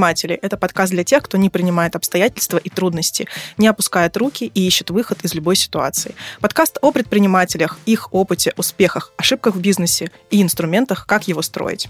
предприниматели» — это подкаст для тех, кто не принимает обстоятельства и трудности, не опускает руки и ищет выход из любой ситуации. Подкаст о предпринимателях, их опыте, успехах, ошибках в бизнесе и инструментах, как его строить.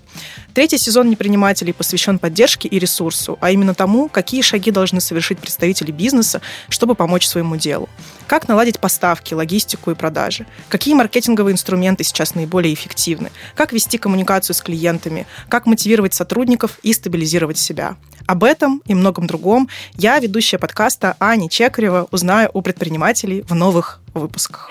Третий сезон «Непринимателей» посвящен поддержке и ресурсу, а именно тому, какие шаги должны совершить представители бизнеса, чтобы помочь своему делу. Как наладить поставки, логистику и продажи? Какие маркетинговые инструменты сейчас наиболее эффективны? Как вести коммуникацию с клиентами? Как мотивировать сотрудников и стабилизировать себя? Об этом и многом другом я, ведущая подкаста Аня Чекарева, узнаю у предпринимателей в новых выпусках.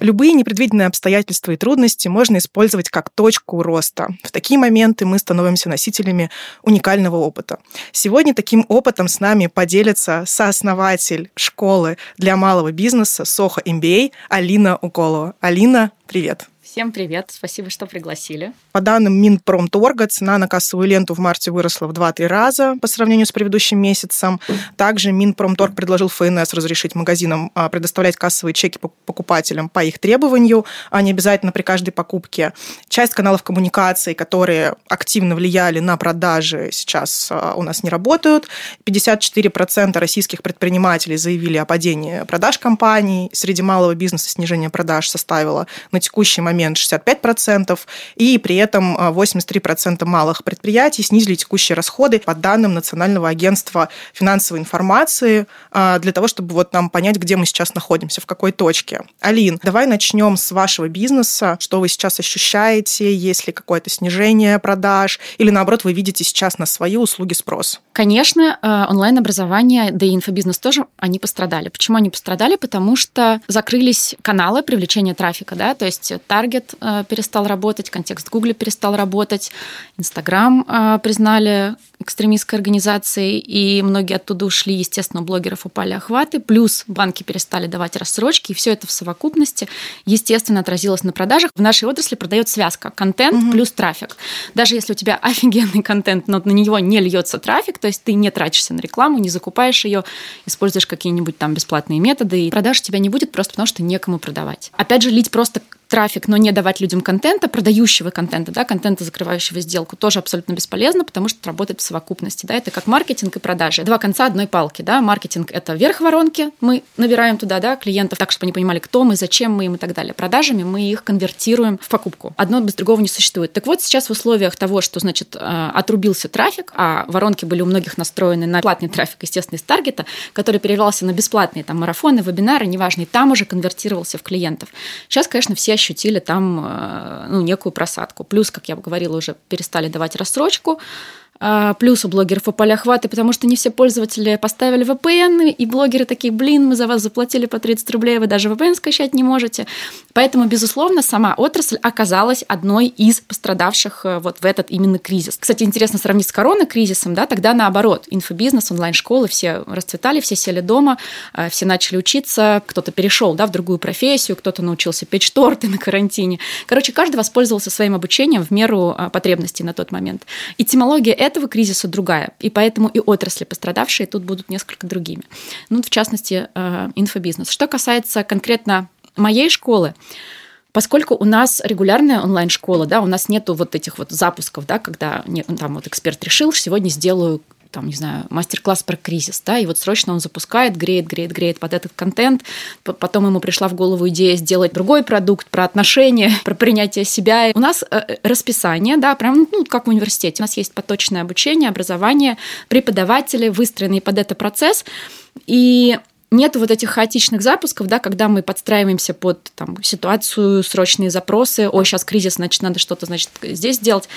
Любые непредвиденные обстоятельства и трудности можно использовать как точку роста. В такие моменты мы становимся носителями уникального опыта. Сегодня таким опытом с нами поделится сооснователь школы для малого бизнеса Soho MBA Алина Уколова. Алина, привет! Всем привет, спасибо, что пригласили. По данным Минпромторга, цена на кассовую ленту в марте выросла в 2-3 раза по сравнению с предыдущим месяцем. Также Минпромторг предложил ФНС разрешить магазинам а, предоставлять кассовые чеки покупателям по их требованию, а не обязательно при каждой покупке. Часть каналов коммуникации, которые активно влияли на продажи, сейчас а, у нас не работают. 54% российских предпринимателей заявили о падении продаж компаний. Среди малого бизнеса снижение продаж составило на текущий момент момент 65%, и при этом 83% а, малых предприятий снизили текущие расходы по данным Национального агентства финансовой информации а, для того, чтобы вот нам понять, где мы сейчас находимся, в какой точке. Алин, давай начнем с вашего бизнеса. Что вы сейчас ощущаете? Есть ли какое-то снижение продаж? Или наоборот, вы видите сейчас на свои услуги спрос? Конечно, а, онлайн-образование, да и инфобизнес тоже, они пострадали. Почему они пострадали? Потому что закрылись каналы привлечения трафика, да, то есть таргет Target э, перестал работать, контекст Google перестал работать, Instagram э, признали экстремистской организацией, и многие оттуда ушли, естественно, у блогеров упали охваты, плюс банки перестали давать рассрочки, и все это в совокупности, естественно, отразилось на продажах. В нашей отрасли продает связка контент угу. плюс трафик. Даже если у тебя офигенный контент, но на него не льется трафик, то есть ты не тратишься на рекламу, не закупаешь ее, используешь какие-нибудь там бесплатные методы, и продаж у тебя не будет просто потому, что некому продавать. Опять же, лить просто трафик, но не давать людям контента, продающего контента, да, контента, закрывающего сделку, тоже абсолютно бесполезно, потому что работает в совокупности. Да, это как маркетинг и продажи. Два конца одной палки. Да. Маркетинг – это верх воронки, мы набираем туда да, клиентов так, чтобы они понимали, кто мы, зачем мы им и так далее. Продажами мы их конвертируем в покупку. Одно без другого не существует. Так вот, сейчас в условиях того, что, значит, э, отрубился трафик, а воронки были у многих настроены на платный трафик, естественно, из таргета, который перевелся на бесплатные там марафоны, вебинары, неважно, и там уже конвертировался в клиентов. Сейчас, конечно, все ощутили там э, ну, некую просадку. Плюс, как я говорила, уже перестали давать рассрочку. А, плюс у блогеров упали охваты, потому что не все пользователи поставили VPN, и блогеры такие, блин, мы за вас заплатили по 30 рублей, вы даже VPN скачать не можете. Поэтому, безусловно, сама отрасль оказалась одной из пострадавших э, вот в этот именно кризис. Кстати, интересно сравнить с коронакризисом, да, тогда наоборот, инфобизнес, онлайн-школы, все расцветали, все сели дома, э, все начали учиться, кто-то перешел, да, в другую профессию, кто-то научился печь торты на карантине. Короче, каждый воспользовался своим обучением в меру э, потребностей на тот момент. Этимология этого кризиса другая, и поэтому и отрасли пострадавшие тут будут несколько другими. Ну, в частности, э, инфобизнес. Что касается конкретно моей школы, Поскольку у нас регулярная онлайн-школа, да, у нас нету вот этих вот запусков, да, когда там вот эксперт решил, сегодня сделаю там, не знаю, мастер-класс про кризис, да, и вот срочно он запускает, греет, греет, греет под этот контент, потом ему пришла в голову идея сделать другой продукт про отношения, про принятие себя. У нас э, расписание, да, прям, ну, как в университете. У нас есть поточное обучение, образование, преподаватели, выстроенный под это процесс, и нет вот этих хаотичных запусков, да, когда мы подстраиваемся под там, ситуацию, срочные запросы, ой, сейчас кризис, значит, надо что-то, значит, здесь сделать.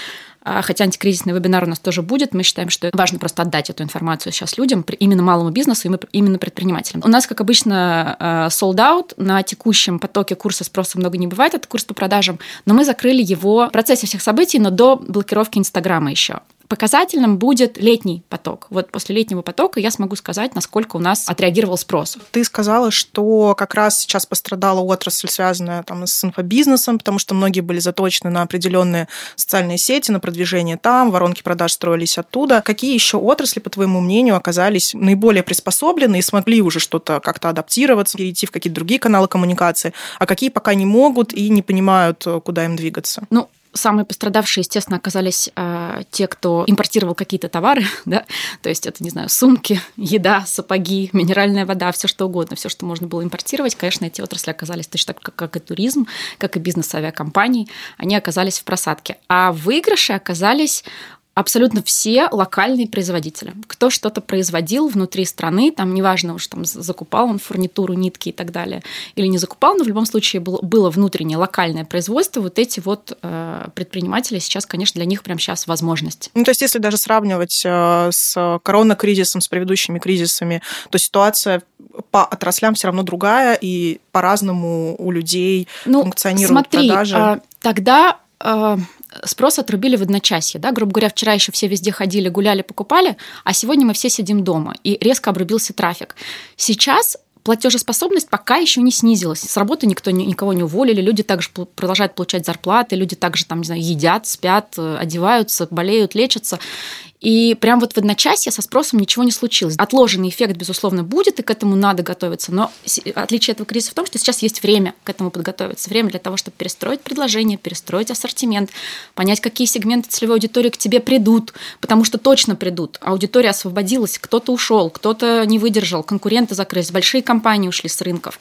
А, хотя антикризисный вебинар у нас тоже будет, мы считаем, что важно просто отдать эту информацию сейчас людям, именно малому бизнесу, именно предпринимателям. У нас, как обычно, а, sold out, на текущем потоке курса спроса много не бывает, это курс по продажам, но мы закрыли его в процессе всех событий, но до блокировки Инстаграма еще показательным будет летний поток. Вот после летнего потока я смогу сказать, насколько у нас отреагировал спрос. Ты сказала, что как раз сейчас пострадала отрасль, связанная там, с инфобизнесом, потому что многие были заточены на определенные социальные сети, на продвижение там, воронки продаж строились оттуда. Какие еще отрасли, по твоему мнению, оказались наиболее приспособлены и смогли уже что-то как-то адаптироваться, перейти в какие-то другие каналы коммуникации, а какие пока не могут и не понимают, куда им двигаться? Ну, Самые пострадавшие, естественно, оказались э, те, кто импортировал какие-то товары, да, то есть это, не знаю, сумки, еда, сапоги, минеральная вода, все что угодно, все, что можно было импортировать. Конечно, эти отрасли оказались точно так, как, и туризм, как и бизнес авиакомпаний, они оказались в просадке. А выигрыши оказались абсолютно все локальные производители. Кто что-то производил внутри страны, там неважно уж там закупал он фурнитуру, нитки и так далее, или не закупал, но в любом случае было, было внутреннее локальное производство, вот эти вот э, предприниматели сейчас, конечно, для них прямо сейчас возможность. Ну, то есть если даже сравнивать э, с коронакризисом, с предыдущими кризисами, то ситуация по отраслям все равно другая, и по-разному у людей ну, функционируют смотри, продажи. А, тогда э, спрос отрубили в одночасье. Да? Грубо говоря, вчера еще все везде ходили, гуляли, покупали, а сегодня мы все сидим дома, и резко обрубился трафик. Сейчас платежеспособность пока еще не снизилась. С работы никто никого не уволили, люди также продолжают получать зарплаты, люди также там, не знаю, едят, спят, э, одеваются, болеют, лечатся. И прям вот в одночасье со спросом ничего не случилось. Отложенный эффект, безусловно, будет, и к этому надо готовиться. Но отличие этого кризиса в том, что сейчас есть время к этому подготовиться. Время для того, чтобы перестроить предложение, перестроить ассортимент, понять, какие сегменты целевой аудитории к тебе придут, потому что точно придут. Аудитория освободилась, кто-то ушел, кто-то не выдержал, конкуренты закрылись, большие компании ушли с рынков.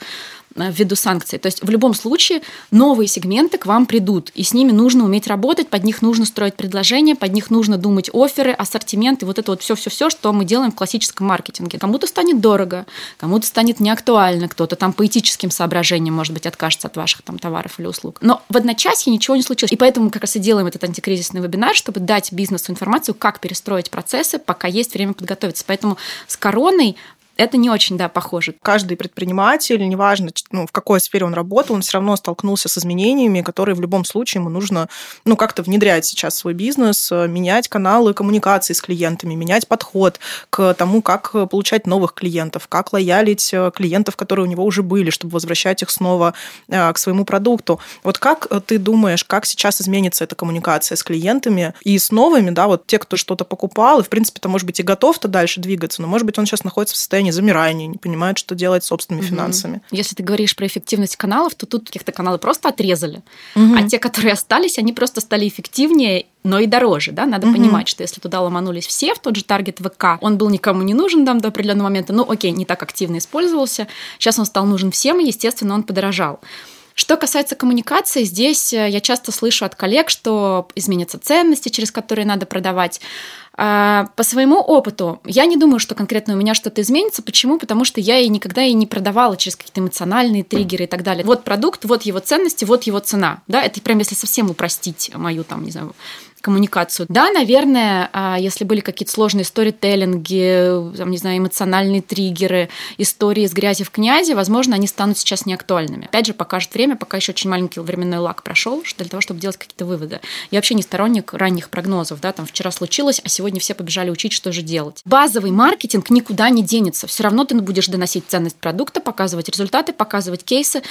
Э, ввиду санкций. То есть в любом случае новые сегменты к вам придут, и с ними нужно уметь работать, под них нужно строить предложения, под них нужно думать оферы, ассортимент и вот это вот все-все-все, что мы делаем в классическом маркетинге. Кому-то станет дорого, кому-то станет неактуально, кто-то там по этическим соображениям, может быть, откажется от ваших там товаров или услуг. Но в одночасье ничего не случилось. И поэтому мы как раз и делаем этот антикризисный вебинар, чтобы дать бизнесу информацию, как перестроить процессы, пока есть время подготовиться. Поэтому с короной это не очень, да, похоже. Каждый предприниматель, неважно, ну, в какой сфере он работал, он все равно столкнулся с изменениями, которые в любом случае ему нужно, ну, как-то внедрять сейчас в свой бизнес, э, менять каналы коммуникации с клиентами, менять подход к тому, как получать новых клиентов, как лоялить э, клиентов, которые у него уже были, чтобы возвращать их снова э, к своему продукту. Вот как ты думаешь, как сейчас изменится эта коммуникация с клиентами и с новыми, да, вот те, кто что-то покупал, и, в принципе-то, может быть, и готов-то дальше двигаться, но, может быть, он сейчас находится в состоянии состоянии замирания, не понимают, что делать с собственными угу. финансами. Если ты говоришь про эффективность каналов, то тут каких-то каналы просто отрезали, угу. а те, которые остались, они просто стали эффективнее но и дороже, да, надо угу. понимать, что если туда ломанулись все в тот же таргет ВК, он был никому не нужен там до определенного момента, ну окей, не так активно использовался, сейчас он стал нужен всем, и, естественно, он подорожал. Что касается коммуникации, здесь э, я часто слышу от коллег, что изменятся ценности, через которые надо продавать. А, по своему опыту, я не думаю, что конкретно у меня что-то изменится. Почему? Потому что я и никогда и не продавала через какие-то эмоциональные триггеры и так далее. Вот продукт, вот его ценности, вот его цена. Да, это прям если совсем упростить мою там, не знаю, коммуникацию. Да, наверное, а, если были какие-то сложные сторителлинги, там, не знаю, эмоциональные триггеры, истории с грязи в князе, возможно, они станут сейчас неактуальными. Опять же, покажет время, пока еще очень маленький временной лак прошел, для того, чтобы делать какие-то выводы. Я вообще не сторонник ранних прогнозов, да, там вчера случилось, а сегодня все побежали учить, что же делать. Базовый маркетинг никуда не денется. Все равно ты будешь доносить ценность продукта, показывать результаты, показывать кейсы,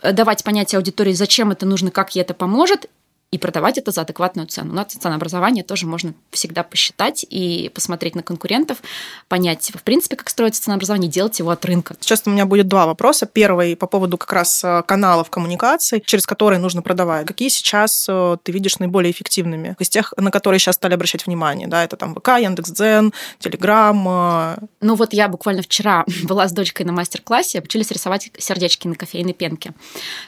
э, давать понятие аудитории, зачем это нужно, как ей это поможет, и продавать это за адекватную цену. Но ценообразование тоже можно всегда посчитать и посмотреть на конкурентов, понять, в принципе, как строится ценообразование, делать его от рынка. Сейчас у меня будет два вопроса. Первый по поводу как раз э, каналов коммуникаций, через которые нужно продавать. Какие сейчас э, ты видишь наиболее эффективными? Из тех, на которые сейчас стали обращать внимание, да, это там ВК, Яндекс.Дзен, Телеграм. Ну вот я буквально вчера была с дочкой на мастер-классе, учились рисовать сердечки на кофейной пенке.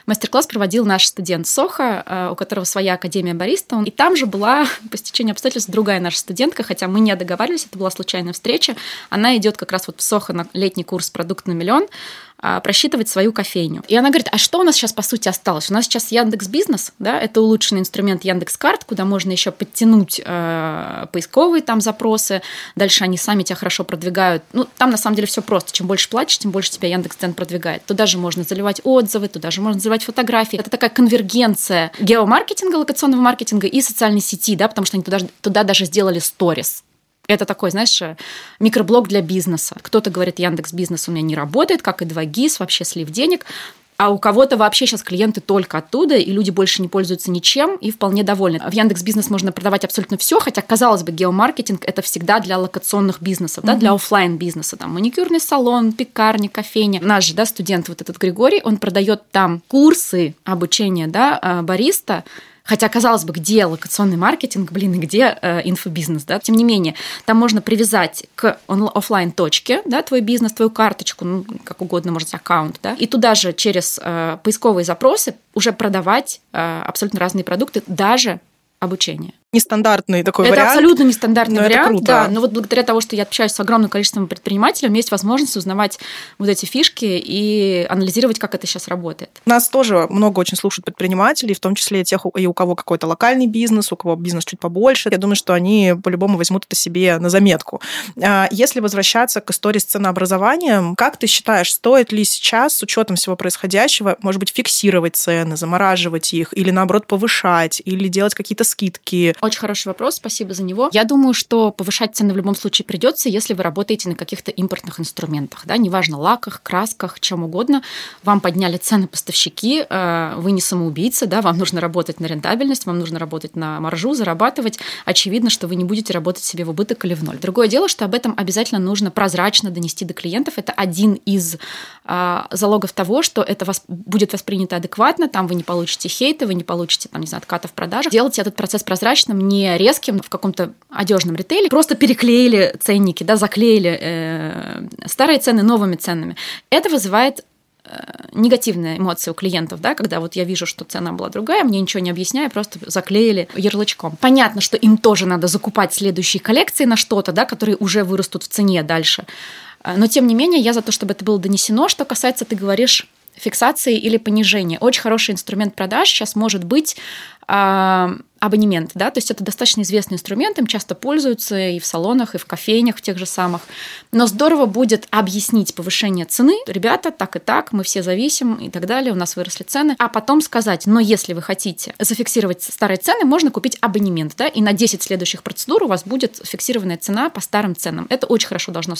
Мастер-класс проводил наш студент Соха, э, у которого своя своя академия бариста. И там же была, по стечению обстоятельств, другая наша студентка, хотя мы не договаривались, это была случайная встреча. Она идет как раз вот в Сохо на летний курс «Продукт на миллион», просчитывать свою кофейню. И она говорит, а что у нас сейчас по сути осталось? У нас сейчас Яндекс Бизнес, да, это улучшенный инструмент Яндекс Карт, куда можно еще подтянуть э, поисковые там запросы. Дальше они сами тебя хорошо продвигают. Ну, там на самом деле все просто. Чем больше платишь, тем больше тебя Яндекс Цен продвигает. Туда же можно заливать отзывы, туда же можно заливать фотографии. Это такая конвергенция геомаркетинга, локационного маркетинга и социальной сети, да, потому что они туда, туда даже сделали сторис. Это такой, знаешь, микроблог для бизнеса. Кто-то говорит, Яндекс Бизнес у меня не работает, как и 2GIS, вообще слив денег. А у кого-то вообще сейчас клиенты только оттуда, и люди больше не пользуются ничем и вполне довольны. В Яндекс Бизнес можно продавать абсолютно все, хотя, казалось бы, геомаркетинг это всегда для локационных бизнесов, mm-hmm. да, для офлайн бизнеса. Там маникюрный салон, пекарня, кофейня. Наш же, да, студент вот этот Григорий, он продает там курсы обучения, да, а, бариста Хотя, казалось бы, где локационный маркетинг, блин, и где э, инфобизнес, да? Тем не менее, там можно привязать к офлайн точке да, твой бизнес, твою карточку, ну, как угодно, может, аккаунт, да, и туда же через э, поисковые запросы уже продавать э, абсолютно разные продукты, даже обучение нестандартный такой это вариант. Это абсолютно нестандартный но вариант, это круто. да. Но вот благодаря того, что я общаюсь с огромным количеством предпринимателей, у меня есть возможность узнавать вот эти фишки и анализировать, как это сейчас работает. Нас тоже много очень слушают предпринимателей, в том числе тех, и у кого какой-то локальный бизнес, у кого бизнес чуть побольше. Я думаю, что они по-любому возьмут это себе на заметку. А если возвращаться к истории с ценообразованием, как ты считаешь, стоит ли сейчас с учетом всего происходящего, может быть, фиксировать цены, замораживать их, или наоборот повышать, или делать какие-то скидки? Очень хороший вопрос, спасибо за него. Я думаю, что повышать цены в любом случае придется, если вы работаете на каких-то импортных инструментах, да, неважно, лаках, красках, чем угодно. Вам подняли цены поставщики, э, вы не самоубийца, да, вам нужно работать на рентабельность, вам нужно работать на маржу, зарабатывать. Очевидно, что вы не будете работать себе в убыток или в ноль. Другое дело, что об этом обязательно нужно прозрачно донести до клиентов. Это один из э, залогов того, что это вас будет воспринято адекватно, там вы не получите хейта, вы не получите, там, не знаю, отката в продажах. Делайте этот процесс прозрачно, прозрачным, не резким в каком-то одежном ритейле. Просто переклеили ценники, да, заклеили э, старые цены новыми ценами. Это вызывает э, негативные эмоции у клиентов, да, когда вот я вижу, что цена была другая, мне ничего не объясняя, просто заклеили ярлычком. Понятно, что им тоже надо закупать следующие коллекции на что-то, да, которые уже вырастут в цене дальше. Э, но тем не менее, я за то, чтобы это было донесено. Что касается, ты говоришь, фиксации или понижения. Очень хороший инструмент продаж сейчас может быть а, абонемент, да, то есть это достаточно известный инструмент, им часто пользуются и в салонах, и в кофейнях в тех же самых. Но здорово будет объяснить повышение цены. Ребята, так и так, мы все зависим и так далее, у нас выросли цены. А потом сказать, но если вы хотите зафиксировать старые цены, можно купить абонемент, да, и на 10 следующих процедур у вас будет фиксированная цена по старым ценам. Это очень хорошо должно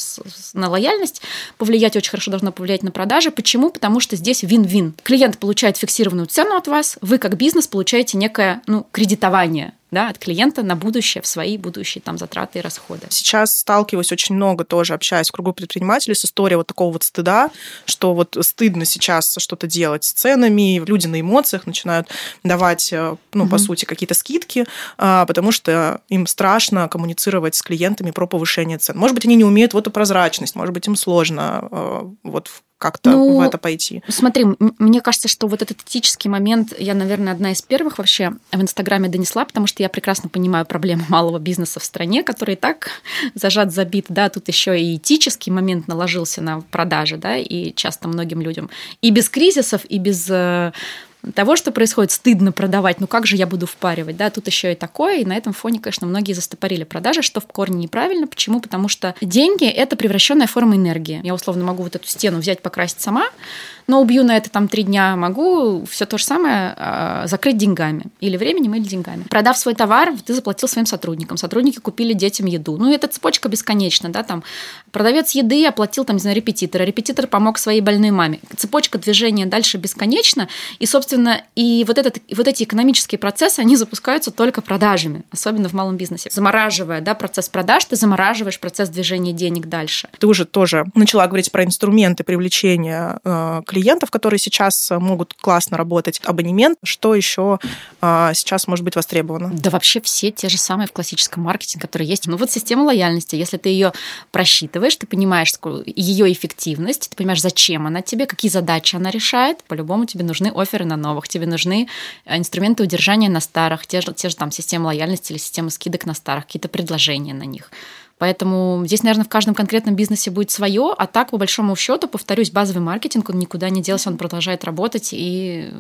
на лояльность повлиять, очень хорошо должно повлиять на продажи. Почему? Потому что здесь вин-вин. Клиент получает фиксированную цену от вас, вы как бизнес получаете некое ну, кредитование да, от клиента на будущее, в свои будущие там затраты и расходы. Сейчас сталкиваюсь очень много тоже, общаясь в кругу предпринимателей с историей вот такого вот стыда, что вот стыдно сейчас что-то делать с ценами, люди на эмоциях начинают давать, э, ну, угу. по сути, какие-то скидки, а, потому что им страшно коммуницировать с клиентами про повышение цен. Может быть, они не умеют вот эту прозрачность, может быть, им сложно э, вот как-то ну, в это пойти? Смотри, мне кажется, что вот этот этический момент, я, наверное, одна из первых вообще в Инстаграме донесла, потому что я прекрасно понимаю проблему малого бизнеса в стране, который и так зажат, забит, да, тут еще и этический момент наложился на продажи, да, и часто многим людям и без кризисов, и без э, того, что происходит, стыдно продавать, ну как же я буду впаривать, да, тут еще и такое, и на этом фоне, конечно, многие застопорили продажи, что в корне неправильно. Почему? Потому что деньги – это превращенная форма энергии. Я условно могу вот эту стену взять, покрасить сама, но убью на это там три дня, могу все то же самое э, закрыть деньгами. Или временем, или деньгами. Продав свой товар, ты заплатил своим сотрудникам. Сотрудники купили детям еду. Ну, эта цепочка бесконечна, да, там продавец еды оплатил, там, не знаю, репетитора, репетитор помог своей больной маме. Цепочка движения дальше бесконечна, и, собственно, и вот, этот, вот эти экономические процессы, они запускаются только продажами, особенно в малом бизнесе. Замораживая, да, процесс продаж, ты замораживаешь процесс движения денег дальше. Ты уже тоже начала говорить про инструменты привлечения э, клиентов клиентов, которые сейчас э, могут классно работать, абонемент, что еще а, сейчас может быть востребовано? Да вообще все те же самые в классическом маркетинге, которые есть. Ну вот система лояльности, если ты ее просчитываешь, ты понимаешь ее эффективность, ты понимаешь, зачем она тебе, какие задачи она решает, по-любому тебе нужны оферы на новых, тебе нужны э, инструменты удержания на старых, те же, те же там системы лояльности или системы скидок на старых, какие-то предложения на них. Поэтому здесь, наверное, в каждом конкретном бизнесе будет свое, а так, по большому счету, повторюсь, базовый маркетинг, он никуда не делся, он продолжает работать и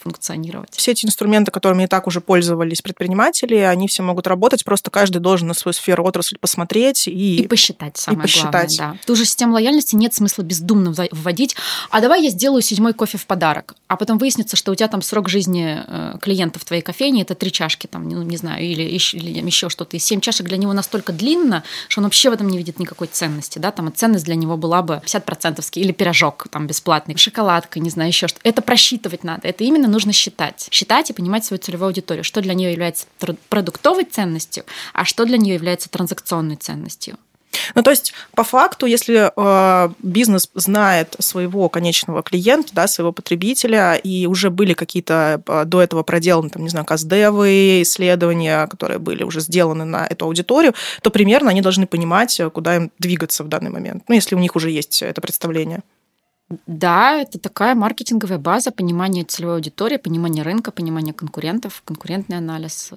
функционировать. Все эти инструменты, которыми и так уже пользовались предприниматели, они все могут работать, просто каждый должен на свою сферу отрасль посмотреть и... И посчитать, самое и посчитать. главное, да. Ту же систему лояльности нет смысла бездумно вводить. А давай я сделаю седьмой кофе в подарок. А потом выяснится, что у тебя там срок жизни э, клиента в твоей кофейне это три чашки, там, ну, не знаю, или еще, или еще что-то. И семь чашек для него настолько длинно, что он вообще в этом не видит никакой ценности. Да? Там, ценность для него была бы 50% или пирожок там бесплатный, шоколадка, не знаю, еще что. Это просчитывать надо. Это именно нужно считать. Считать и понимать свою целевую аудиторию, что для нее является продуктовой ценностью, а что для нее является транзакционной ценностью. Ну, то есть, по факту, если э, бизнес знает своего конечного клиента, да, своего потребителя, и уже были какие-то э, до этого проделаны, там, не знаю, каздевы, исследования, которые были уже сделаны на эту аудиторию, то примерно они должны понимать, куда им двигаться в данный момент, ну, если у них уже есть это представление. Да, это такая маркетинговая база, понимание целевой аудитории, понимание рынка, понимание конкурентов, конкурентный анализ.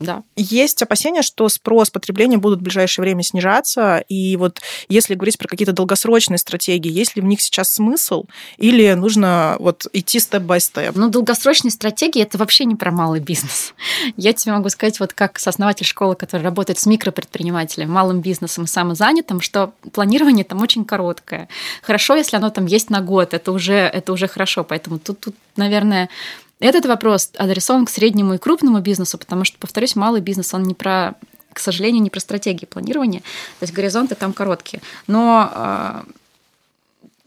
Да. Есть опасения, что спрос потребления будут в ближайшее время снижаться. И вот если говорить про какие-то долгосрочные стратегии, есть ли в них сейчас смысл или нужно вот идти степ-бай-степ? Ну, долгосрочные стратегии – это вообще не про малый бизнес. Я тебе могу сказать, вот как сооснователь школы, который работает с микропредпринимателем, малым бизнесом и самозанятым, что планирование там очень короткое. Хорошо, если оно там есть на год, это уже, это уже хорошо. Поэтому тут, тут наверное, этот вопрос адресован к среднему и крупному бизнесу, потому что, повторюсь, малый бизнес, он не про к сожалению, не про стратегии планирования, то есть горизонты там короткие. Но, а,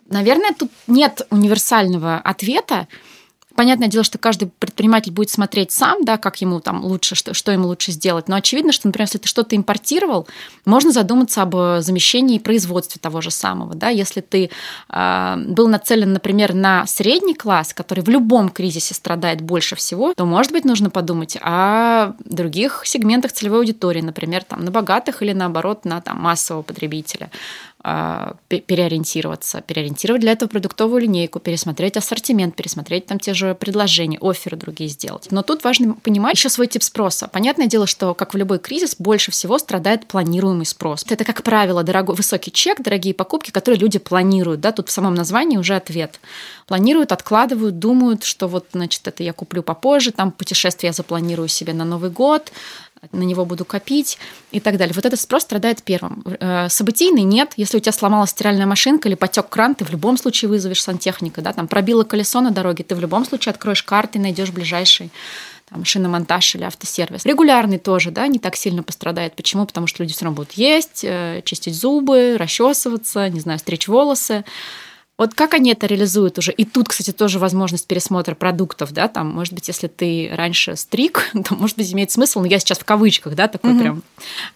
наверное, тут нет универсального ответа, Понятное дело, что каждый предприниматель будет смотреть сам, да, как ему там лучше, что, что ему лучше сделать. Но очевидно, что, например, если ты что-то импортировал, можно задуматься об замещении и производстве того же самого. Да? Если ты э, был нацелен, например, на средний класс, который в любом кризисе страдает больше всего, то, может быть, нужно подумать о других сегментах целевой аудитории, например, там, на богатых или, наоборот, на там, массового потребителя. А, переориентироваться, переориентировать для этого продуктовую линейку, пересмотреть ассортимент, пересмотреть там те же предложения, оферы другие сделать. Но тут важно понимать еще свой тип спроса. Понятное дело, что, как в любой кризис, больше всего страдает планируемый спрос. Это, как правило, дорогой, высокий чек, дорогие покупки, которые люди планируют. Да? Тут в самом названии уже ответ. Планируют, откладывают, думают, что вот, значит, это я куплю попозже, там путешествие я запланирую себе на Новый год, на него буду копить и так далее. Вот этот спрос страдает первым. Э, событийный нет. Если у тебя сломалась стиральная машинка или потек кран, ты в любом случае вызовешь сантехника. Да? Там пробило колесо на дороге, ты в любом случае откроешь карты и найдешь ближайший там, шиномонтаж или автосервис. Регулярный тоже, да, не так сильно пострадает. Почему? Потому что люди все равно будут есть, э, чистить зубы, расчесываться, не знаю, стричь волосы. Вот как они это реализуют уже? И тут, кстати, тоже возможность пересмотра продуктов, да, там, может быть, если ты раньше стриг, то, может быть, имеет смысл, но я сейчас в кавычках, да, такой угу. прям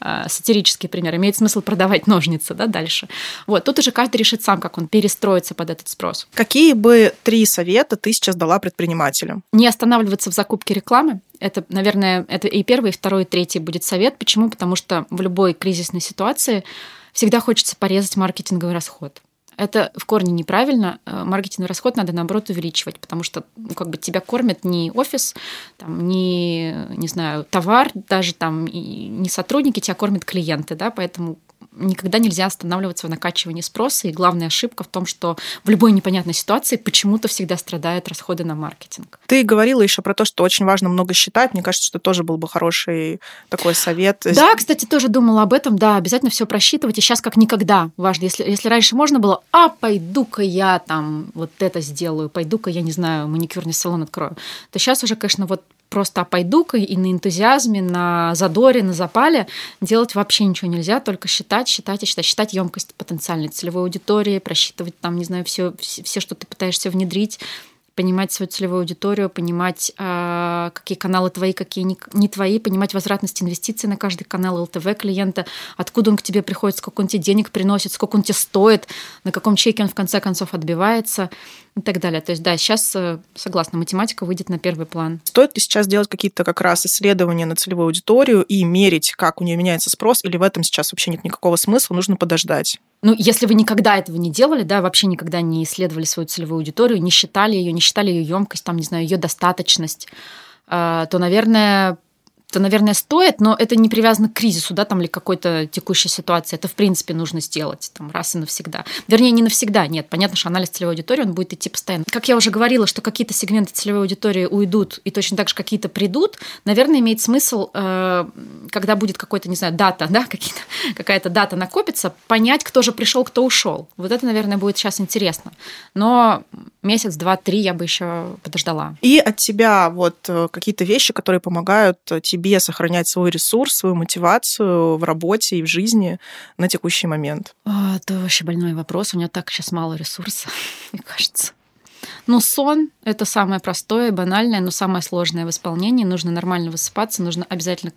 э, сатирический пример, имеет смысл продавать ножницы, да, дальше. Вот, тут уже каждый решит сам, как он перестроится под этот спрос. Какие бы три совета ты сейчас дала предпринимателям? Не останавливаться в закупке рекламы, это, наверное, это и первый, и второй, и третий будет совет. Почему? Потому что в любой кризисной ситуации всегда хочется порезать маркетинговый расход. Это в корне неправильно. Э, маркетинговый расход надо, наоборот, увеличивать, потому что ну, как бы тебя кормят не офис, там, не, не знаю, товар, даже там, и не сотрудники, тебя кормят клиенты, да, поэтому никогда нельзя останавливаться в накачивании спроса. И главная ошибка в том, что в любой непонятной ситуации почему-то всегда страдают расходы на маркетинг. Ты говорила еще про то, что очень важно много считать. Мне кажется, что тоже был бы хороший такой совет. Да, кстати, тоже думала об этом. Да, обязательно все просчитывать. И сейчас как никогда важно. Если, если раньше можно было, а пойду-ка я там вот это сделаю, пойду-ка я, не знаю, маникюрный салон открою, то сейчас уже, конечно, вот просто пойду-ка и на энтузиазме, на задоре, на запале делать вообще ничего нельзя, только считать, считать и считать, считать емкость потенциальной целевой аудитории, просчитывать там, не знаю, все, все, что ты пытаешься внедрить, понимать свою целевую аудиторию, понимать, а, какие каналы твои, какие не твои, понимать возвратность инвестиций на каждый канал ЛТВ клиента, откуда он к тебе приходит, сколько он тебе денег приносит, сколько он тебе стоит, на каком чеке он в конце концов отбивается и так далее. То есть, да, сейчас, э, согласна, математика выйдет на первый план. Стоит ли сейчас делать какие-то как раз исследования на целевую аудиторию и мерить, как у нее меняется спрос, или в этом сейчас вообще нет никакого смысла, нужно подождать? Ну, если вы никогда этого не делали, да, вообще никогда не исследовали свою целевую аудиторию, не считали ее, не считали ее емкость, там, не знаю, ее достаточность, э, то, наверное, то, наверное, стоит, но это не привязано к кризису, да, там, или какой-то текущей ситуации. Это, в принципе, нужно сделать там, раз и навсегда. Вернее, не навсегда, нет. Понятно, что анализ целевой аудитории, он будет идти постоянно. Как я уже говорила, что какие-то сегменты целевой аудитории уйдут, и точно так же какие-то придут, наверное, имеет смысл, э, когда будет какой-то, не знаю, дата, да, какая-то дата накопится, понять, кто же пришел, кто ушел. Вот это, наверное, будет сейчас интересно. Но месяц, два, три я бы еще подождала. И от тебя вот э, какие-то вещи, которые помогают тебе сохранять свой ресурс, свою мотивацию в работе и в жизни на текущий момент? А, это вообще больной вопрос. У меня так сейчас мало ресурсов, мне кажется. Ну, сон – это самое простое, банальное, но самое сложное в исполнении. Нужно нормально высыпаться, нужно обязательно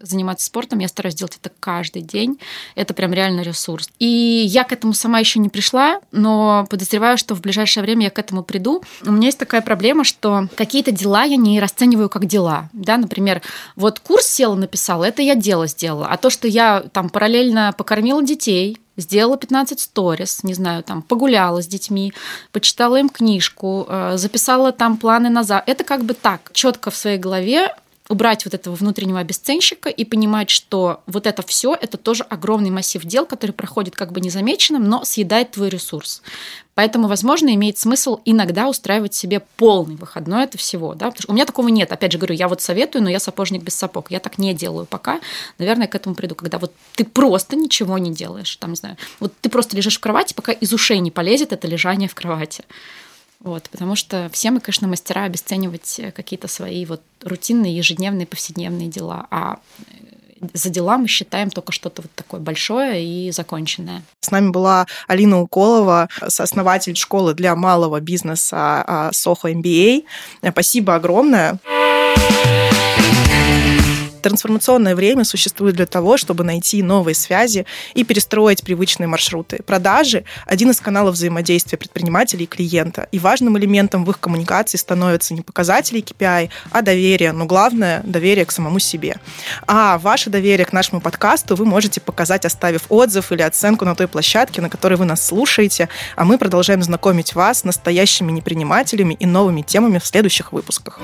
заниматься спортом, я стараюсь делать это каждый день. Это прям реально ресурс. И я к этому сама еще не пришла, но подозреваю, что в ближайшее время я к этому приду. У меня есть такая проблема, что какие-то дела я не расцениваю как дела. Да, например, вот курс села написала, это я дело сделала. А то, что я там параллельно покормила детей, сделала 15 сторис, не знаю, там, погуляла с детьми, почитала им книжку, э, записала там планы назад. Это как бы так, четко в своей голове убрать вот этого внутреннего обесценщика и понимать, что вот это все это тоже огромный массив дел, который проходит как бы незамеченным, но съедает твой ресурс. Поэтому, возможно, имеет смысл иногда устраивать себе полный выходной это всего. Да? Потому что у меня такого нет. Опять же говорю, я вот советую, но я сапожник без сапог. Я так не делаю пока. Наверное, к этому приду, когда вот ты просто ничего не делаешь. Там, не знаю, вот ты просто лежишь в кровати, пока из ушей не полезет это лежание в кровати. Вот, потому что все мы, конечно, мастера обесценивать какие-то свои вот рутинные, ежедневные, повседневные дела. А за дела мы считаем только что-то вот такое большое и законченное. С нами была Алина Уколова, сооснователь школы для малого бизнеса Soho MBA. Спасибо огромное. Трансформационное время существует для того, чтобы найти новые связи и перестроить привычные маршруты. Продажи – один из каналов взаимодействия предпринимателей и клиента. И важным элементом в их коммуникации становятся не показатели KPI, а доверие. Но главное – доверие к самому себе. А ваше доверие к нашему подкасту вы можете показать, оставив отзыв или оценку на той площадке, на которой вы нас слушаете. А мы продолжаем знакомить вас с настоящими непринимателями и новыми темами в следующих выпусках.